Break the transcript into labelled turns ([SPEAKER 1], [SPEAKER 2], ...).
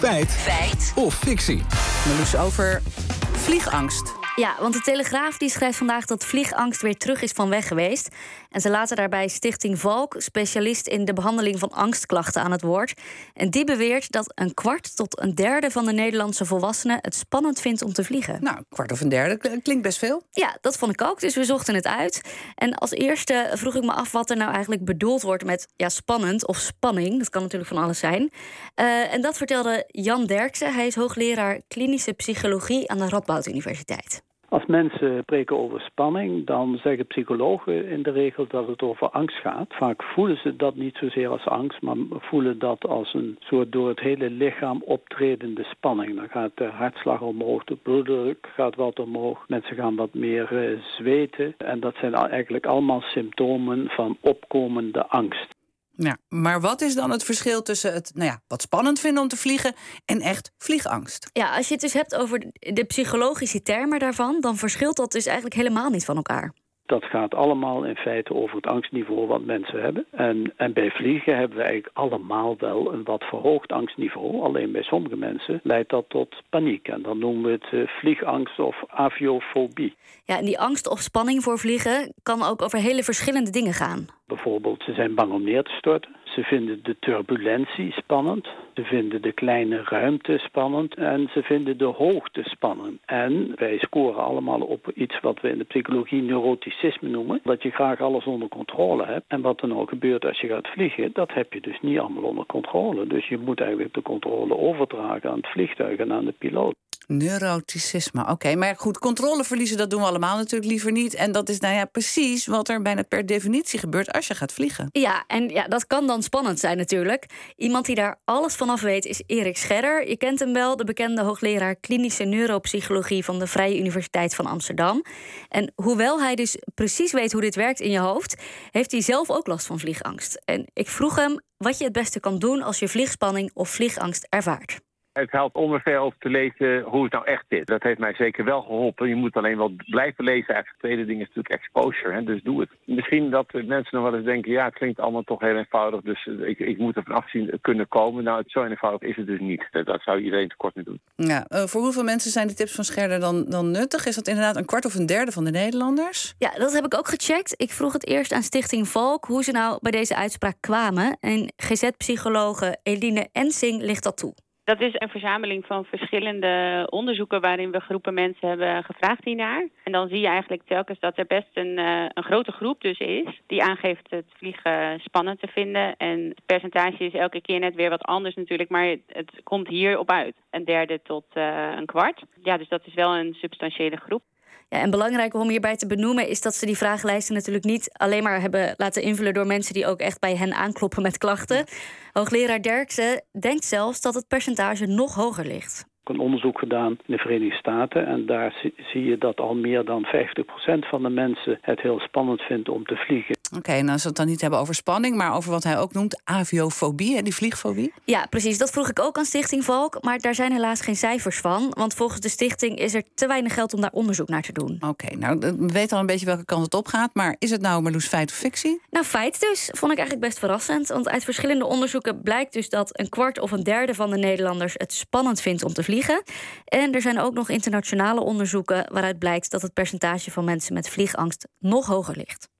[SPEAKER 1] Feit.
[SPEAKER 2] Feit.
[SPEAKER 1] Of fictie.
[SPEAKER 3] Marloes over vliegangst.
[SPEAKER 4] Ja, want de Telegraaf die schrijft vandaag dat vliegangst weer terug is van weg geweest. En ze laten daarbij Stichting Valk, specialist in de behandeling van angstklachten, aan het woord. En die beweert dat een kwart tot een derde van de Nederlandse volwassenen het spannend vindt om te vliegen.
[SPEAKER 3] Nou, een kwart of een derde klinkt best veel.
[SPEAKER 4] Ja, dat vond ik ook, dus we zochten het uit. En als eerste vroeg ik me af wat er nou eigenlijk bedoeld wordt met ja, spannend of spanning. Dat kan natuurlijk van alles zijn. Eh, en dat vertelde Jan Derksen. Hij is hoogleraar klinische psychologie aan de Radboud Universiteit.
[SPEAKER 5] Als mensen spreken over spanning, dan zeggen psychologen in de regel dat het over angst gaat. Vaak voelen ze dat niet zozeer als angst, maar voelen dat als een soort door het hele lichaam optredende spanning. Dan gaat de hartslag omhoog, de bloeddruk gaat wat omhoog, mensen gaan wat meer eh, zweten. En dat zijn eigenlijk allemaal symptomen van opkomende angst.
[SPEAKER 3] Ja, maar wat is dan het verschil tussen het nou ja, wat spannend vinden om te vliegen en echt vliegangst?
[SPEAKER 4] Ja, als je het dus hebt over de psychologische termen daarvan, dan verschilt dat dus eigenlijk helemaal niet van elkaar.
[SPEAKER 5] Dat gaat allemaal in feite over het angstniveau wat mensen hebben. En, en bij vliegen hebben we eigenlijk allemaal wel een wat verhoogd angstniveau. Alleen bij sommige mensen leidt dat tot paniek. En dan noemen we het eh, vliegangst of aviofobie.
[SPEAKER 4] Ja, en die angst of spanning voor vliegen kan ook over hele verschillende dingen gaan.
[SPEAKER 5] Bijvoorbeeld, ze zijn bang om neer te storten. Ze vinden de turbulentie spannend. Ze vinden de kleine ruimte spannend. En ze vinden de hoogte spannend. En wij scoren allemaal op iets wat we in de psychologie neuroticisme noemen. Dat je graag alles onder controle hebt. En wat er nou gebeurt als je gaat vliegen, dat heb je dus niet allemaal onder controle. Dus je moet eigenlijk de controle overdragen aan het vliegtuig en aan de piloot.
[SPEAKER 3] Neuroticisme, oké. Maar goed, controle verliezen, dat doen we allemaal natuurlijk liever niet. En dat is nou ja precies wat er bijna per definitie gebeurt als je gaat vliegen.
[SPEAKER 4] Ja, en ja, dat kan dan spannend zijn natuurlijk. Iemand die daar alles vanaf weet is Erik Scherder. Je kent hem wel, de bekende hoogleraar klinische neuropsychologie van de Vrije Universiteit van Amsterdam. En hoewel hij dus precies weet hoe dit werkt in je hoofd, heeft hij zelf ook last van vliegangst. En ik vroeg hem wat je het beste kan doen als je vliegspanning of vliegangst ervaart.
[SPEAKER 6] Het helpt om er veel over te lezen hoe het nou echt is. Dat heeft mij zeker wel geholpen. Je moet alleen wel blijven lezen. Eigenlijk het tweede ding is natuurlijk exposure, hè? dus doe het. Misschien dat mensen nog wel eens denken... ja, het klinkt allemaal toch heel eenvoudig... dus eh, ik, ik moet er vanaf zien kunnen komen. Nou, het zo eenvoudig is het dus niet. Dat dat zou iedereen tekort mee doen.
[SPEAKER 3] Ja, eh, voor hoeveel mensen zijn de tips van Scherder dan, dan nuttig? Is dat inderdaad een kwart of een derde van de Nederlanders?
[SPEAKER 4] Ja, dat heb ik ook gecheckt. Ik vroeg het eerst aan Stichting Valk hoe ze nou bij deze uitspraak kwamen. En GZ-psychologe Eline Ensing ligt dat toe.
[SPEAKER 7] Dat is een verzameling van verschillende onderzoeken waarin we groepen mensen hebben gevraagd hiernaar. En dan zie je eigenlijk telkens dat er best een, eh, een grote groep dus is die aangeeft het vliegen spannend te vinden. En het percentage is elke keer net weer wat anders natuurlijk, maar het, komt hierop uit. Een derde tot eh, een kwart. Ja, dus dat is wel een substantiële groep.
[SPEAKER 4] Ja, en belangrijk om hierbij te benoemen is dat ze die vragenlijsten natuurlijk niet alleen maar hebben laten invullen door mensen die ook echt bij hen aankloppen met klachten. Hoogleraar Derksen denkt zelfs dat het percentage nog hoger ligt.
[SPEAKER 5] Een onderzoek gedaan in de Verenigde Staten. En daar zie- zie je dat al meer dan 50% van de mensen het heel spannend vindt om te vliegen.
[SPEAKER 3] Oké, nou als we het dan niet hebben over spanning, maar over wat hij ook noemt aviofobie, hè, die vliegfobie.
[SPEAKER 4] Ja, precies. Dat vroeg ik ook aan Stichting Valk. Maar daar zijn helaas geen cijfers van. Want volgens de stichting is er te weinig geld om daar onderzoek naar te doen.
[SPEAKER 3] Oké, nou we weten al een beetje welke kant het op gaat. Maar is het nou Marloes feit of fictie?
[SPEAKER 4] Nou, feit dus. Vond ik eigenlijk best verrassend. Want uit verschillende onderzoeken blijkt dus dat een kwart of een derde van de Nederlanders het spannend vindt om te En er zijn ook nog internationale onderzoeken waaruit blijkt dat het percentage van mensen met vliegangst nog hoger ligt.